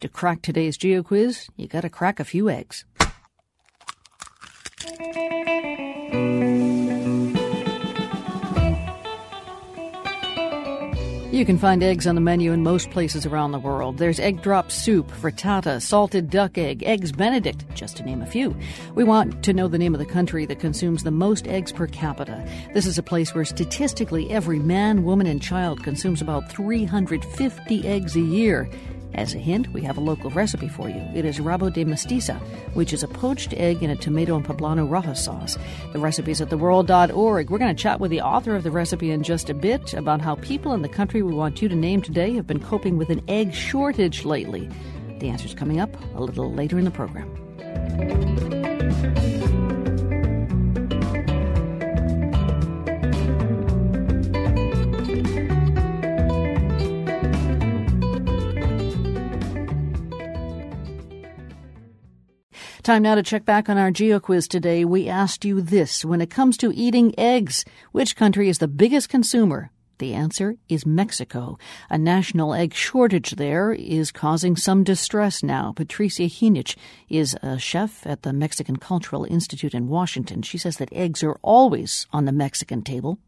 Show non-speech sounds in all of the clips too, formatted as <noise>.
To crack today's Geo quiz, you gotta crack a few eggs. You can find eggs on the menu in most places around the world. There's egg drop soup, frittata, salted duck egg, eggs benedict, just to name a few. We want to know the name of the country that consumes the most eggs per capita. This is a place where statistically every man, woman, and child consumes about 350 eggs a year. As a hint, we have a local recipe for you. It is rabo de mestiza, which is a poached egg in a tomato and poblano roja sauce. The recipe is at theworld.org. We're going to chat with the author of the recipe in just a bit about how people in the country we want you to name today have been coping with an egg shortage lately. The answer's coming up a little later in the program. Time now to check back on our Geo quiz today. We asked you this when it comes to eating eggs, which country is the biggest consumer? The answer is Mexico. A national egg shortage there is causing some distress now. Patricia Jinich is a chef at the Mexican Cultural Institute in Washington. She says that eggs are always on the Mexican table.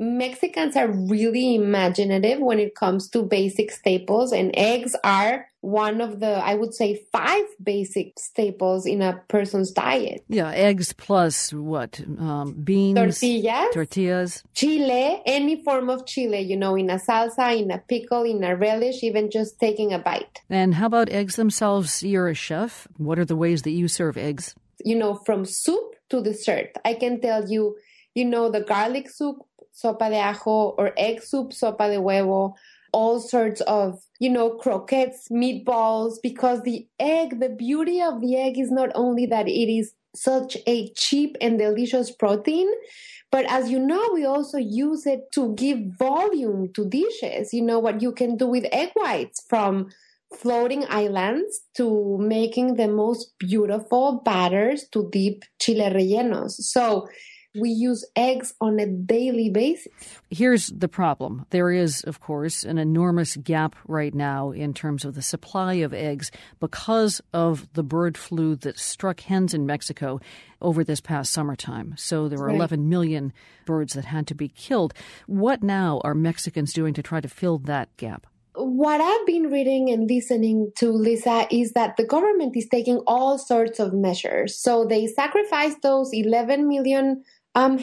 Mexicans are really imaginative when it comes to basic staples, and eggs are one of the, I would say, five basic staples in a person's diet. Yeah, eggs plus what? Um, beans, tortillas, tortillas, chile, any form of chile, you know, in a salsa, in a pickle, in a relish, even just taking a bite. And how about eggs themselves? You're a chef. What are the ways that you serve eggs? You know, from soup to dessert. I can tell you, you know, the garlic soup sopa de ajo, or egg soup, sopa de huevo, all sorts of, you know, croquettes, meatballs, because the egg, the beauty of the egg is not only that it is such a cheap and delicious protein, but as you know, we also use it to give volume to dishes. You know what you can do with egg whites from floating islands to making the most beautiful batters to deep chile rellenos. So we use eggs on a daily basis. Here's the problem. There is, of course, an enormous gap right now in terms of the supply of eggs because of the bird flu that struck hens in Mexico over this past summertime. So there were right. 11 million birds that had to be killed. What now are Mexicans doing to try to fill that gap? what I've been reading and listening to, Lisa, is that the government is taking all sorts of measures. So they sacrificed those 11 million um,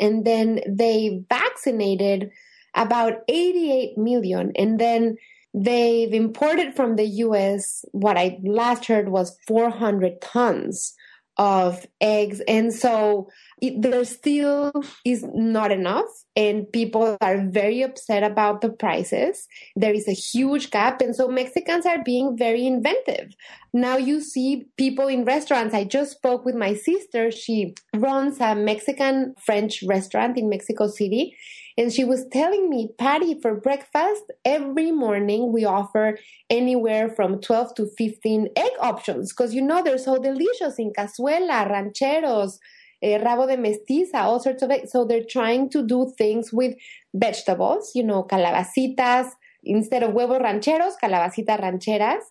and then they vaccinated about 88 million, and then they've imported from the U.S. what I last heard was 400 tons of eggs. And so it, there still is not enough, and people are very upset about the prices. There is a huge gap, and so Mexicans are being very inventive. Now you see people in restaurants. I just spoke with my sister. She runs a Mexican French restaurant in Mexico City. And she was telling me, Pati, for breakfast, every morning we offer anywhere from 12 to 15 egg options because you know they're so delicious in cazuela, rancheros, eh, rabo de mestiza, all sorts of eggs. So they're trying to do things with vegetables, you know, calabacitas, instead of huevos rancheros, calabacitas rancheras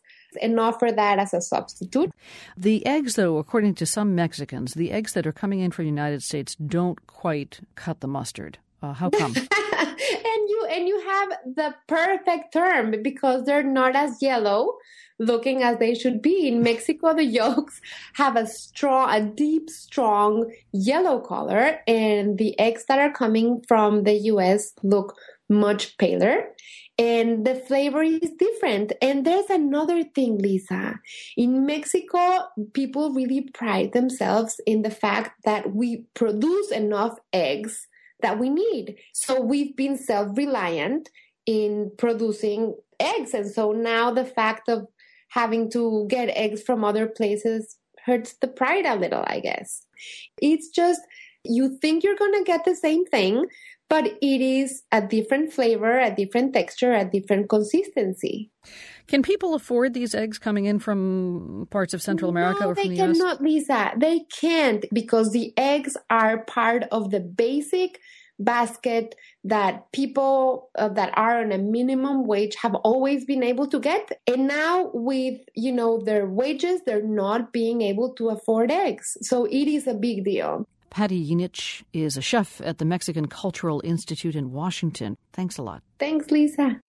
and offer that as a substitute. The eggs, though, according to some Mexicans, the eggs that are coming in from the United States don't quite cut the mustard. Uh, how come? <laughs> and you and you have the perfect term because they're not as yellow looking as they should be. In Mexico, the <laughs> yolks have a strong, a deep, strong yellow color, and the eggs that are coming from the US look much paler. And the flavor is different. And there's another thing, Lisa. In Mexico, people really pride themselves in the fact that we produce enough eggs that we need. So we've been self reliant in producing eggs. And so now the fact of having to get eggs from other places hurts the pride a little, I guess. It's just you think you're going to get the same thing, but it is a different flavor, a different texture, a different consistency. Can people afford these eggs coming in from parts of Central America? No, or from they cannot, Lisa. They can't because the eggs are part of the basic basket that people uh, that are on a minimum wage have always been able to get and now with you know their wages they're not being able to afford eggs so it is a big deal Pati Jinich is a chef at the Mexican Cultural Institute in Washington. Thanks a lot. Thanks, Lisa.